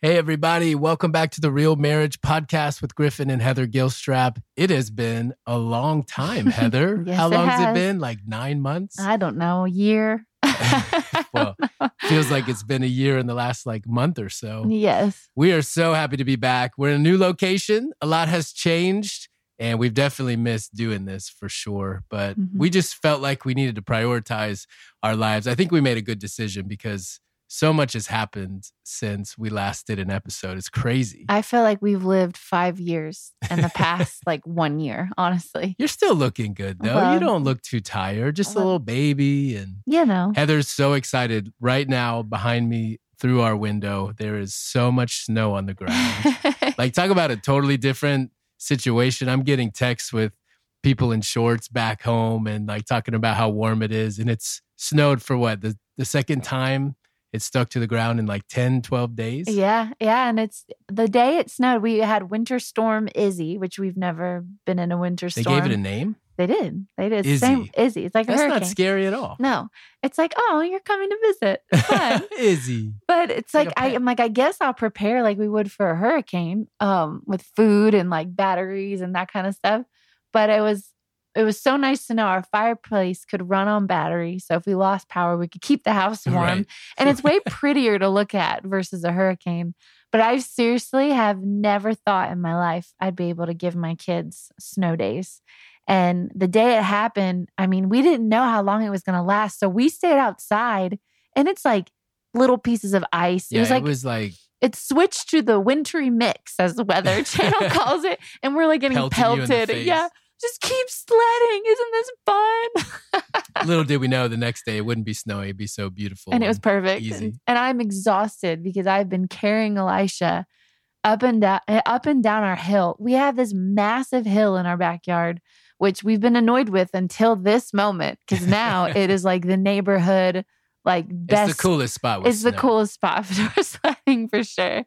Hey, everybody. Welcome back to the Real Marriage Podcast with Griffin and Heather Gilstrap. It has been a long time, Heather. Yes, How long has it been? Like nine months? I don't know, a year. well, feels like it's been a year in the last like month or so. yes. We are so happy to be back. We're in a new location. A lot has changed, and we've definitely missed doing this for sure. But Mhm. we just felt like we needed to prioritize our lives. I think we made a good decision because so much has happened since we last did an episode. It's crazy. I feel like we've lived five years in the past, like one year, honestly. You're still looking good though. you don't look too tired. Just a little baby. And You know. Heather's so excited right now behind me through our window. There is so much snow on the ground. like talk about a totally different situation. I'm getting texts with people in shorts back home and like talking about how warm it is. And it's snowed for what? The the second time it stuck to the ground in like 10, 12 days. yeah. Yeah. And it's the day it snowed, we had Winter Storm Izzy, which we've never been in a winter storm They gave it a name. They did. They did. Izzy. Same Izzy. It's like a That's not scary at all. No. It's like, oh, you're coming to visit. It's fun. Izzy. But it's Like like, a I, am like, I guess I'll prepare like we would for a hurricane, um, with food and like batteries and that kind of stuff. But it was it was so nice to know our fireplace could run on battery. So if we lost power, we could keep the house warm. Right. And it's way prettier to look at versus a hurricane. But I seriously have never thought in my life I'd be able to give my kids snow days. And the day it happened, I mean, we didn't know how long it was going to last. So we stayed outside and it's like little pieces of ice. Yeah, it was like it was like it switched to the wintry mix, as the Weather Channel calls it, and we're like getting pelting you in the pelted. Yeah, just keep sledding. Isn't this fun? Little did we know the next day it wouldn't be snowy. It'd be so beautiful. and it was perfect. easy. And, and I'm exhausted because I've been carrying Elisha up and down, eh, up and down our hill. We have this massive hill in our backyard, which we've been annoyed with until this moment because now it is like the neighborhood, like best. It's the coolest spot. It's the coolest spot for sledding for sure.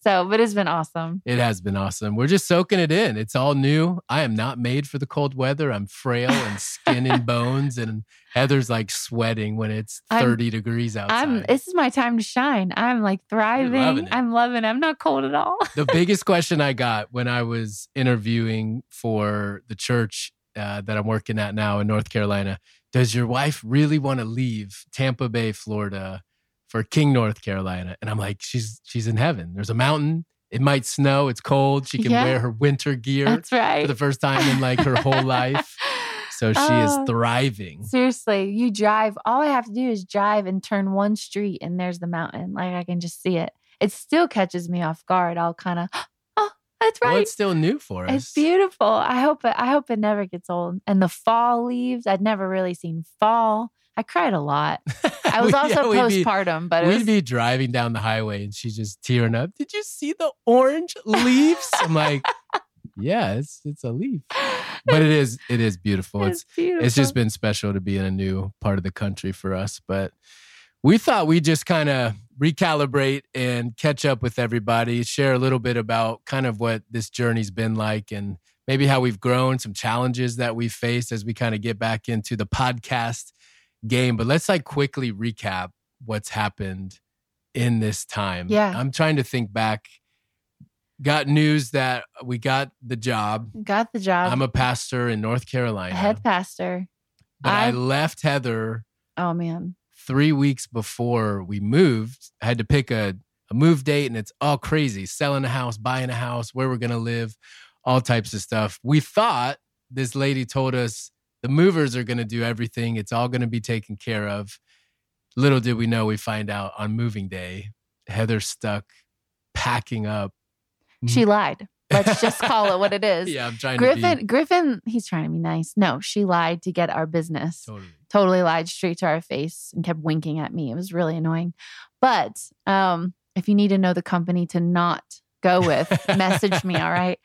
So, but it's been awesome. It has been awesome. We're just soaking it in. It's all new. I am not made for the cold weather. I'm frail and skin and bones, and Heather's like sweating when it's I'm- 30 degrees outside. I'm this is my time to shine. I'm like thriving. loving. I'm loving it. I'm not cold at all. the biggest question I got when I was interviewing for the church uh, that I'm working at now in North Carolina Does your wife really want to leave Tampa Bay, Florida for King, North Carolina? And I'm like, she's she's in heaven. There's a mountain. It might snow. It's cold. She can Yeah. wear her winter gear That's right. for the first time in like her whole life. So she Oh. is thriving. Seriously, you drive. All I have to do is drive and turn one street, and there's the mountain. Like I can just see it. It still catches me off guard. I'll kind of, oh, that's right. Well, it's still new for us. It's beautiful. I hope it. I hope it never gets old. And the fall leaves. I'd never really seen fall. I cried a lot. I was also yeah, we'd be- postpartum, but We'd was, be driving down the highway and she's just tearing up. Did you see the orange leaves? I'm like, yeah, it's it's a leaf. But it is it is beautiful. It's it's beautiful. it's just been special to be in a new part of the country for us. But we thought we'd just kind of recalibrate and catch up with everybody, share a little bit about kind of what this journey's been like and maybe how we've grown, some challenges that we've faced as we kind of get back into the podcast game. But let's like quickly recap what's happened in this time. Yeah. I'm trying to think back. Got news that we got the job. got the job. I'm a pastor in North Carolina. head pastor. But I, I- left Heather Oh man. three weeks before we moved. I had to pick a, a move date, and it's all crazy selling a house, buying a house, where we're to live, all types of stuff. We thought this lady told us the movers are going to do everything, it's all going to be taken care of. Little did we know, we find out on moving day, Heather stuck packing up. She lied. Let's just call it what it is. Yeah, I'm trying Griffin, to be Griffin, he's trying to be nice. No, she lied to get our business. totally. Totally lied straight to our face and kept winking at me. It was really annoying. But um, if you need to know the company to not go with, message me. All right.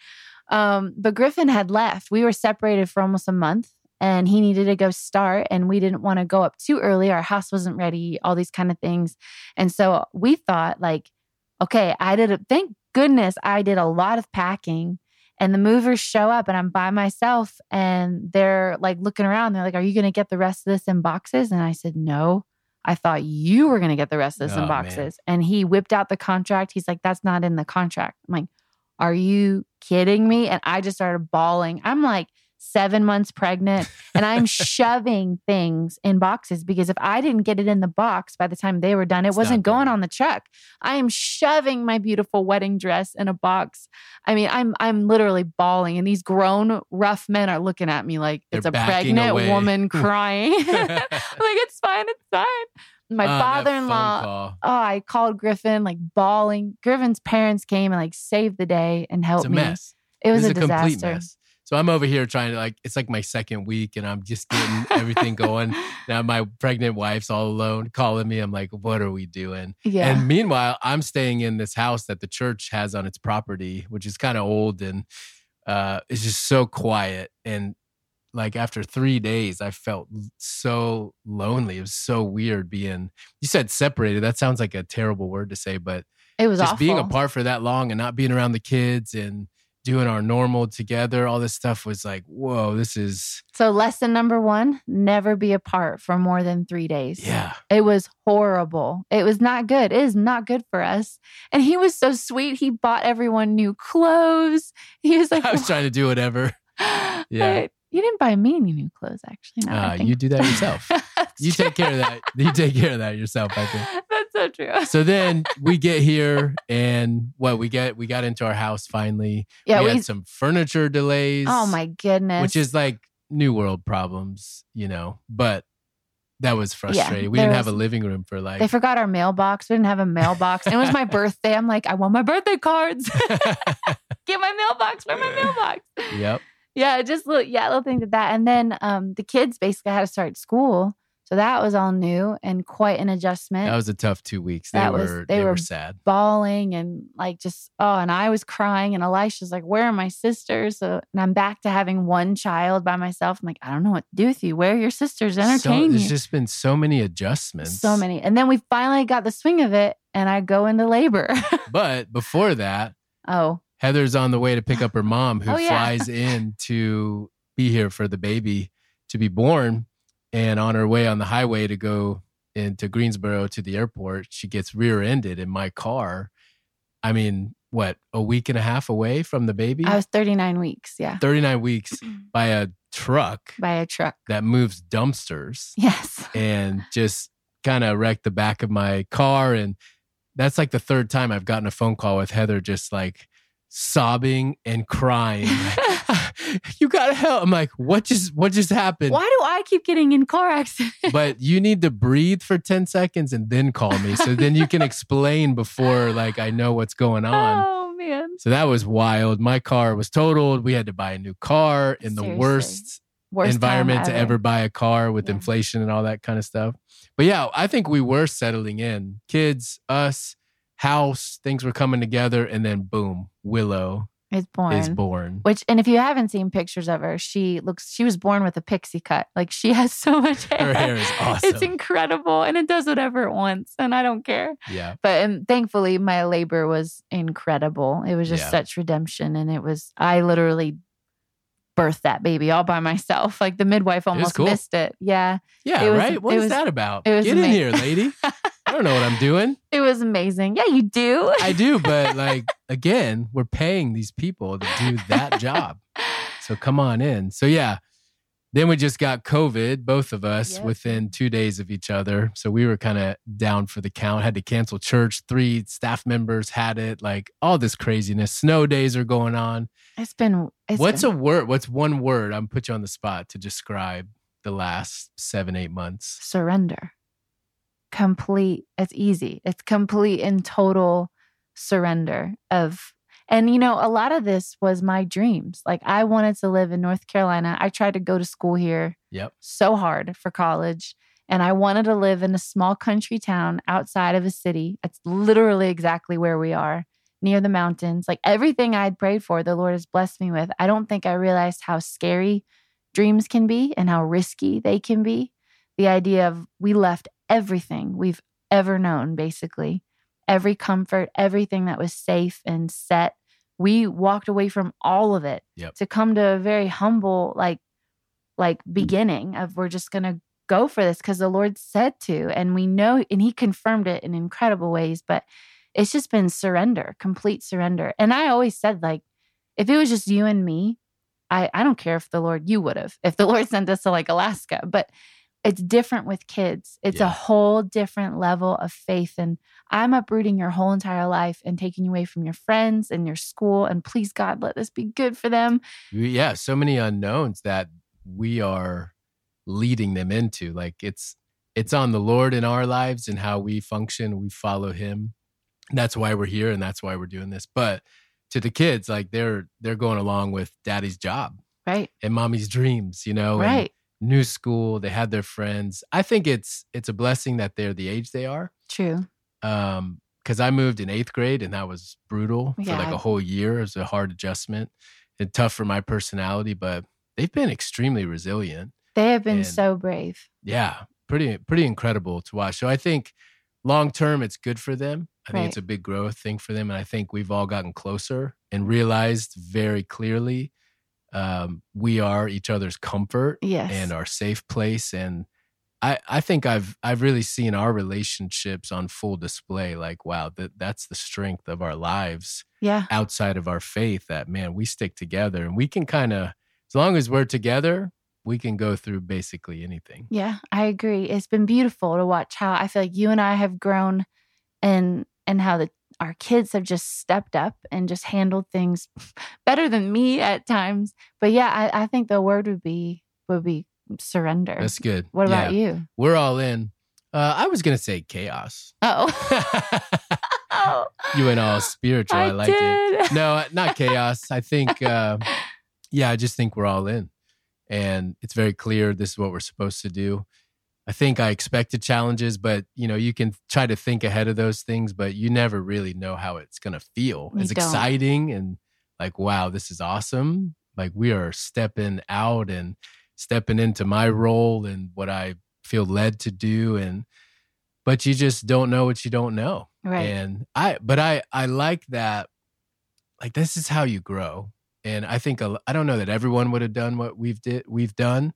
Um, but Griffin had left. We were separated for almost a month and he needed to go start. And we didn't want to go up too early. Our house wasn't ready, all these kind of things. And so we thought, like, okay, I did a, thank goodness I did a lot of packing. And the movers show up and I'm by myself and they're like looking around. They're like, Are you going to get the rest of this in boxes? And I said, No, I thought you were going to get the rest of this Oh, in man. boxes. And he whipped out the contract. He's like, that's not in the contract. I'm like, are you kidding me? And I just started bawling. I'm like seven months pregnant and I'm shoving things in boxes because if I didn't get it in the box by the time they were done, it It's wasn't going on the truck. I am shoving my beautiful wedding dress in a box. I mean, I'm I'm literally bawling, and these grown rough men are looking at me like They're it's a pregnant away. woman crying. Like it's fine, it's fine. My Ah, father-in-law oh, I called Griffin like bawling. Griffin's parents came and like saved the day and helped a me. mess. It was a, a complete disaster. So I'm over here trying to like it's like my second week and I'm just getting everything going. Now my pregnant wife's all alone calling me. I'm like, what are we doing? Yeah. And meanwhile, I'm staying in this house that the church has on its property, which is kind of old and uh it's just so quiet. And like after three days, I felt so lonely. It was so weird being you said separated. That sounds like a terrible word to say, but it was just awful. being apart for that long and not being around the kids and doing our normal together, all this stuff was like, whoa, this is So lesson number one, never be apart for more than three days. yeah. It was horrible. It was not good. It is not good for us. And he was so sweet. He bought everyone new clothes. He was like, I was trying to do whatever. yeah. "But You didn't buy me any new clothes, actually. No, Uh, you do that yourself. You take care of that. You take care of that yourself, I think. So true. So then we get here and what we get we got into our house finally. Yeah, we, we. had some furniture delays. oh my goodness. Which is like new world problems, you know. But that was frustrating. we didn't have a living room for like they forgot our mailbox. We didn't have a mailbox. And it was my birthday. I'm like, I want my birthday cards. Get my mailbox. Where my mailbox? Yep. Yeah, just little yeah, little things like that. And then um the kids basically had to start school. So that was all new and quite an adjustment. That was a tough two weeks. They That were was- they, they were, were sad. bawling and like just oh and i was crying and elisha's like where are my sisters so and i'm back to having one child by myself i'm like i don't know what to do with you where are your sisters So, entertain there's you just been so many adjustments. so many and then we finally got the swing of it and i go into labor But before that, oh Heather's on the way to pick up her mom, who Oh, yeah. flies in to be here for the baby to be born. And on her way on the highway to go into Greensboro to the airport, she gets rear ended in my car. I mean, what, a week and a half away from the baby? i was 39 weeks yeah 39 weeks by a truck by a truck that moves dumpsters yes and just kind of wrecked the back of my car. And that's like the third time I've gotten a phone call with Heather just like sobbing and crying. you gotta help. I'm like, what just what just happened? why do i keep getting in car accidents But you need to breathe for 10 seconds and then call me. So then you can explain before like I know what's going on. oh man So that was wild. My car was totaled. We had to buy a new car in the worst Worst time environment to ever buy a car with Yeah. inflation and all that kind of stuff. But yeah, I think we were settling in. Kids, us, house, things were coming together, and then boom, Willow is born is born. Which, and if you haven't seen pictures of her, she looks, she was born with a pixie cut. Like she has so much hair. Her hair is awesome. It's incredible and it does whatever it wants. And I don't care. yeah. But um, thankfully, my labor was incredible. It was just Yeah. such redemption. And it was, I literally birthed that baby all by myself. Like the midwife almost cool. missed it. Yeah. Yeah, It was- right? What it is was- that about? it was Get in here, lady. I don't know what I'm doing. It was amazing. Yeah, you do. I do, but like again, we're paying these people to do that job. So come on in. So yeah. Then we just got COVID, both of us, Yep. within two days of each other. So we were kind of down for the count, had to cancel church. Three staff members had it, like all this craziness. Snow days are going on. It's been, it's What's been, a word? What's one word? I'm put you on the spot to describe the last seven, eight months. surrender. Complete. It's easy. It's complete and total surrender of and you know a lot of this was my dreams. Like I wanted to live in North Carolina. I tried to go to school here Yep. so hard for college and I wanted to live in a small country town outside of a city. It's literally exactly where we are, near the mountains. Like everything I'd prayed for, the Lord has blessed me with. I don't think I realized how scary dreams can be and how risky they can be. The idea of we left everything we've ever known, basically, every comfort, everything that was safe and set. We walked away from all of it Yep. to come to a very humble, like, like beginning of we're just gonna go for this because the Lord said to. And we know, and He confirmed it in incredible ways. But it's just been surrender, complete surrender. And I always said, like, if it was just you and me, I, I don't care if the Lord, you would have, if the Lord sent us to like Alaska, but it's different with kids. It's Yeah. a whole different level of faith. And I'm uprooting your whole entire life and taking you away from your friends and your school. And please, God, let this be good for them. yeah, so many unknowns that we are leading them into. Like it's it's on the Lord in our lives and how we function. We follow Him. That's why we're here, and that's why we're doing this. But to the kids, like they're they're going along with Daddy's job Right. and Mommy's dreams. You know, and Right. New school. They had their friends. I think it's it's a blessing that they're the age they are. True. Um, because I moved in eighth grade and that was brutal for like a whole year. It was a hard adjustment and tough for my personality, but they've been extremely resilient. They have been And- so brave. Yeah, pretty pretty incredible to watch. So I think long term it's good for them. I think it's a big growth thing for them, and I think we've all gotten closer and realized very clearly um, we are each other's comfort Yes. and our safe place and I, I think I've I've really seen our relationships on full display like wow that that's the strength of our lives yeah. outside of our faith that man we stick together and we can kind of as long as we're together we can go through basically anything Yeah, I agree. It's been beautiful to watch how I feel like you and I have grown and and how the our kids have just stepped up and just handled things better than me at times. But yeah, I, I think the word would be would be surrender. that's good what Yeah, about you? we're all in uh, I was gonna say chaos Oh. you went all spiritual I, I liked it no, not chaos. I think, uh, yeah, I just think we're all in, and it's very clear this is what we're supposed to do. I think I expected challenges, but you know, you can try to think ahead of those things, but you never really know how it's going to feel. You it's don't. exciting and like, wow, this is awesome. Like we are stepping out and stepping into my role and what I feel led to do, and but you just don't know what you don't know Right. and i but i i like that like this is how you grow and i think I don't know that everyone would have done what we've did we've done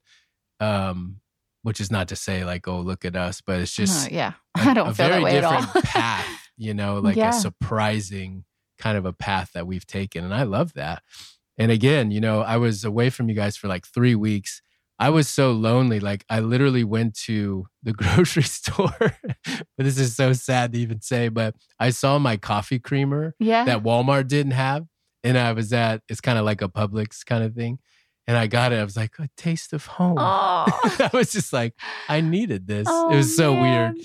um which is not to say like oh look at us but it's just No, yeah. a- I don't a feel that very way at all. different path you know like Yeah. a surprising kind of a path that we've taken and i love that and again you know i was away from you guys for like three weeks i was so lonely like i literally went to the grocery store but this is so sad to even say but i saw my coffee creamer yeah. that walmart didn't have and i was at it's kind of like a publix kind of thing and i got it i was like a taste of home oh. i was just like i needed this Oh, it was so weird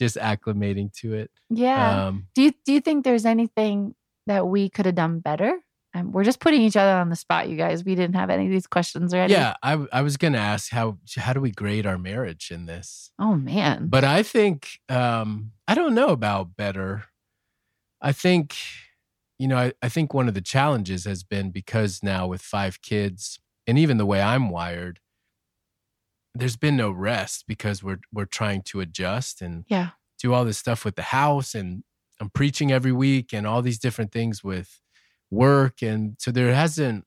just acclimating to it. Yeah. Um, do you do you think there's anything that we could have done better? Um, we're just putting each other on the spot, you guys. We didn't have any of these questions ready. yeah, I, I was going to ask how how do we grade our marriage in this? Oh man. But I think um, I don't know about better. I think you know I, I think one of the challenges has been because now with five kids and even the way I'm wired, there's been no rest because we're we're trying to adjust and yeah. do all this stuff with the house and I'm preaching every week and all these different things with work and so there hasn't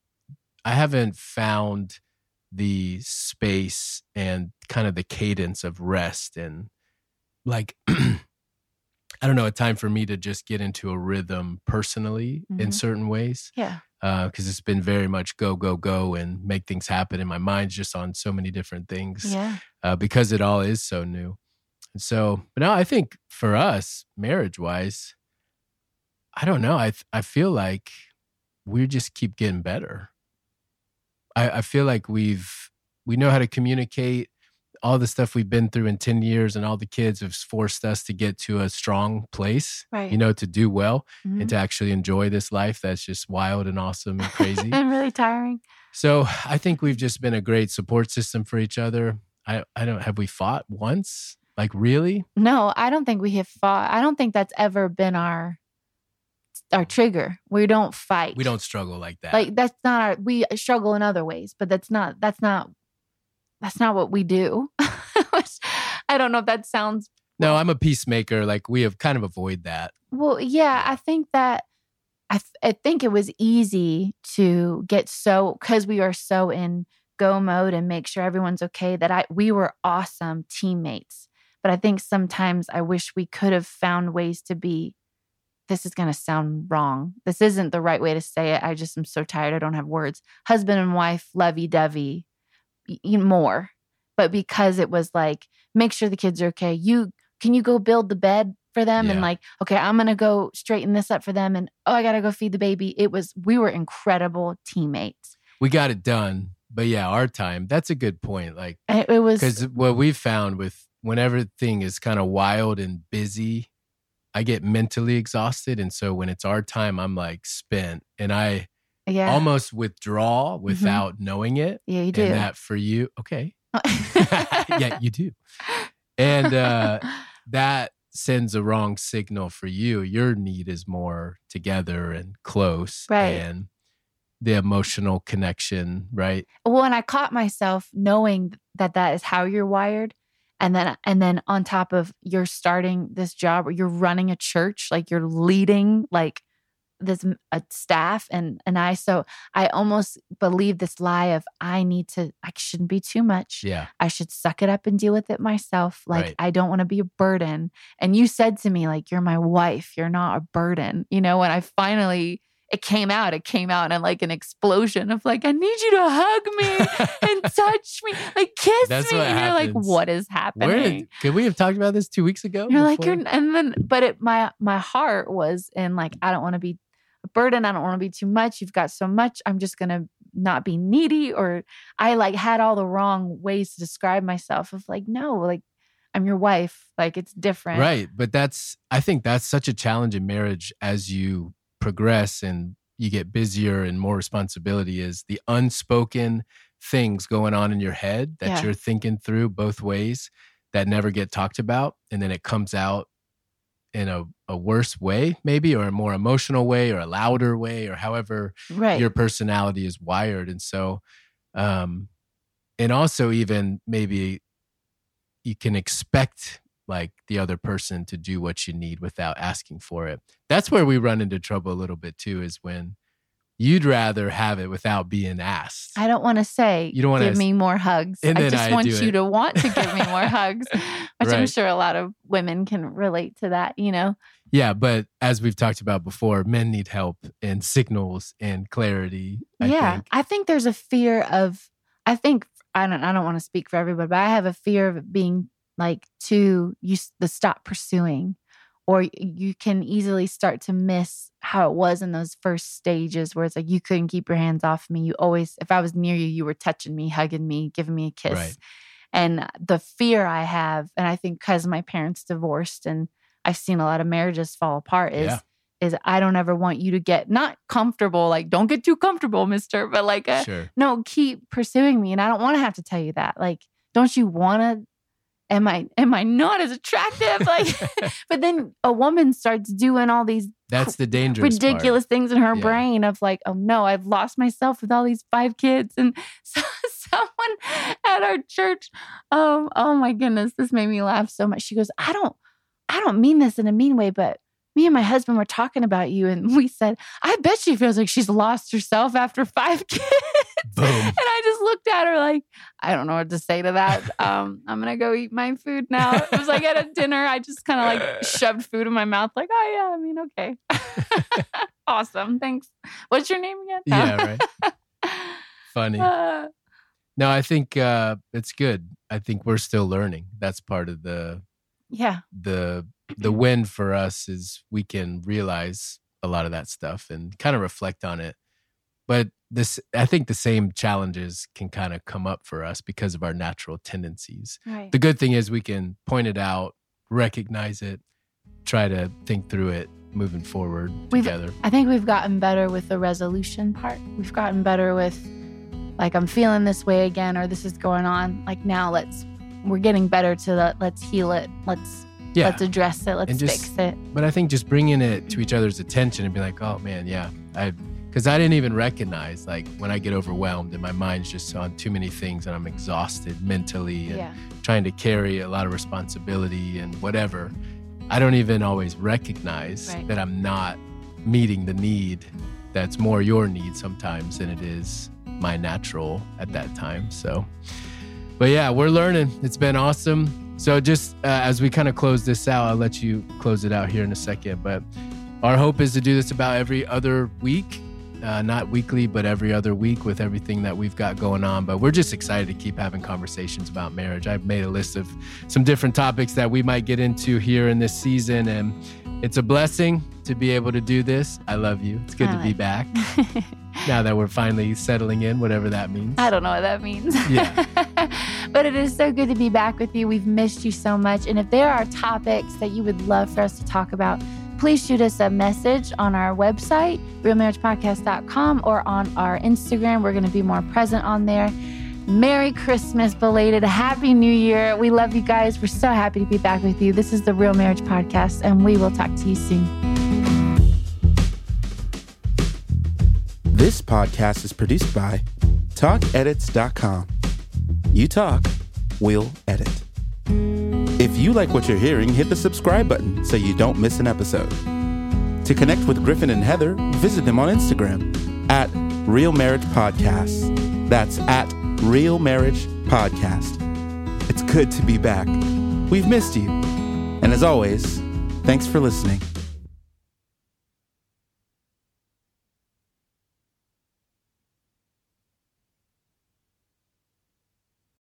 I haven't found the space and kind of the cadence of rest and like I don't know a time for me to just get into a rhythm personally in Mhm. certain ways Yeah. Because it's been very much go go go and make things happen and my mind's just on so many different things Yeah. uh, because it all is so new. And so, but now I think for us, marriage wise, I don't know. I th- I feel like we just keep getting better. I, I feel like we've we know how to communicate. All the stuff we've been through in ten years, and all the kids have forced us to get to a strong place. Right. You know, to do well Mhm. and to actually enjoy this life that's just wild and awesome and crazy. and really tiring. So I think we've just been a great support system for each other. I, I don't have we fought once? Like really? No, I don't think we have fought. I don't think that's ever been our our trigger. We don't fight. We don't struggle like that. like that's not our we struggle in other ways, but that's not that's not that's not what we do. I don't know if that sounds no, I'm a peacemaker. Like we have kind of avoid that. Well, yeah, I think that I, th- I think it was easy to get so because we are so in go mode and make sure everyone's okay that I we were awesome teammates. But I think sometimes I wish we could have found ways to be this is going to sound wrong. This isn't the right way to say it. I just am so tired. I don't have words. Husband and wife, lovey dovey, more. But because it was like, make sure the kids are okay. You can you go build the bed for them Yeah. and like, okay, I'm gonna go straighten this up for them. And oh, I gotta go feed the baby. It was we were incredible teammates. We got it done. But yeah, our time, that's a good point. Like, It, it was because what we've found with when everything is kind of wild and busy, I get mentally exhausted. And so when it's our time, I'm like spent and I yeah. almost withdraw without knowing it. yeah, you do. And that for you, okay. yeah, you do. And uh, that sends a wrong signal for you. Your need is more together and close Right. and the emotional connection, right? well, and I caught myself knowing that that is how you're wired. And then, and then on top of you're starting this job or you're running a church, like you're leading like this a staff and and I so I almost believe this lie of I need to I shouldn't be too much. Yeah. I should suck it up and deal with it myself. Like Right. I don't want to be a burden. And you said to me like you're my wife, you're not a burden. You know, when I finally it came out, it came out in like an explosion of like I need you to hug me and touch me, like kiss That's me. and you're like what is happening? Where could we have talked about this two weeks ago? You're like you're and then but it my my heart was in like I don't want to be burden. I don't want to be too much. You've got so much. I'm just gonna not be needy or I like had all the wrong ways to describe myself of like, no, like I'm your wife. Like it's different. Right. But that's, I think that's such a challenge in marriage as you progress and you get busier and more responsibility is the unspoken things going on in your head that Yeah. you're thinking through both ways that never get talked about. And then it comes out in a, a worse way, maybe, or a more emotional way, or a louder way, or however Right. your personality is wired and so um and also even maybe you can expect like the other person to do what you need without asking for it that's where we run into trouble a little bit too is when you'd rather have it without being asked I don't want to say You don't wanna give me more hugs. I just I want you it. to want to give me more hugs, which I'm sure a lot of women can relate to that, you know. yeah but as we've talked about before men need help and signals and clarity I yeah, think. I think there's a fear of. I think I don't. I don't want to speak for everybody, but I have a fear of being like too. You the stop pursuing, or you can easily start to miss how it was in those first stages where it's like you couldn't keep your hands off me. You always, if I was near you, you were touching me, hugging me, giving me a kiss. Right. And the fear I have, and I think because my parents divorced and I've seen a lot of marriages fall apart, is Yeah. is I don't ever want you to get not comfortable, like don't get too comfortable, mister, but like a, sure no, keep pursuing me. And I don't want to have to tell you that. Like, don't you want to? Am I am I not as attractive? Like, but then a woman starts doing all these that's the dangerous part. ridiculous things in her Yeah. brain of like, oh no, I've lost myself with all these five kids. And so, someone at our church, um, oh my goodness, this made me laugh so much. She goes, I don't, I don't mean this in a mean way, but me and my husband were talking about you, and we said, I bet she feels like she's lost herself after five kids. Boom. And I just looked at her like, I don't know what to say to that. Um, I'm gonna go eat my food now. It was like at a dinner, I just kind of like shoved food in my mouth, like, oh yeah, I mean, okay. awesome. Thanks. What's your name again? yeah right funny Uh, No, I think uh, it's good. I think we're still learning. That's part of the yeah. the the win for us is we can realize a lot of that stuff and kind of reflect on it. But this, I think, the same challenges can kind of come up for us because of our natural tendencies. Right. The good thing is we can point it out, recognize it, try to think through it moving forward We've- together. I think we've gotten better with the resolution part. We've gotten better with like I'm feeling this way again or this is going on. Like now let's we're getting better to the let's heal it. Let's Yeah. let's address it. Let's just- fix it. but I think just bringing it to each other's attention and be like, oh man, yeah, I, because I didn't even recognize like when I get overwhelmed and my mind's just on too many things and I'm exhausted mentally and Yeah. trying to carry a lot of responsibility and whatever. I don't even always recognize Right. that I'm not meeting the need that's more your need sometimes than it is my natural at that time. So, but yeah, we're learning. It's been awesome. So just uh, as we kind of close this out, I'll let you close it out here in a second. But our hope is to do this about every other week uh, not weekly, but every other week with everything that we've got going on. But we're just excited to keep having conversations about marriage. I've made a list of some different topics that we might get into here in this season, and it's a blessing to be able to do this. I love you. It's good I to like be back. now that we're finally settling in, whatever that means. I don't know what that means. Yeah. but it is so good to be back with you. We've missed you so much. And if there are topics that you would love for us to talk about, please shoot us a message on our website, realmarriagepodcast.com, or on our Instagram. We're going to be more present on there. Merry Christmas, belated. Happy New Year. We love you guys. We're so happy to be back with you. This is the Real Marriage Podcast, and we will talk to you soon. This podcast is produced by TalkEdits.com. You talk, we'll edit. If you like what you're hearing, hit the subscribe button so you don't miss an episode. To connect with Griffin and Heather, visit them on Instagram at Real Marriage Podcast. That's at Real Marriage Podcast. It's good to be back. We've missed you. And as always, thanks for listening.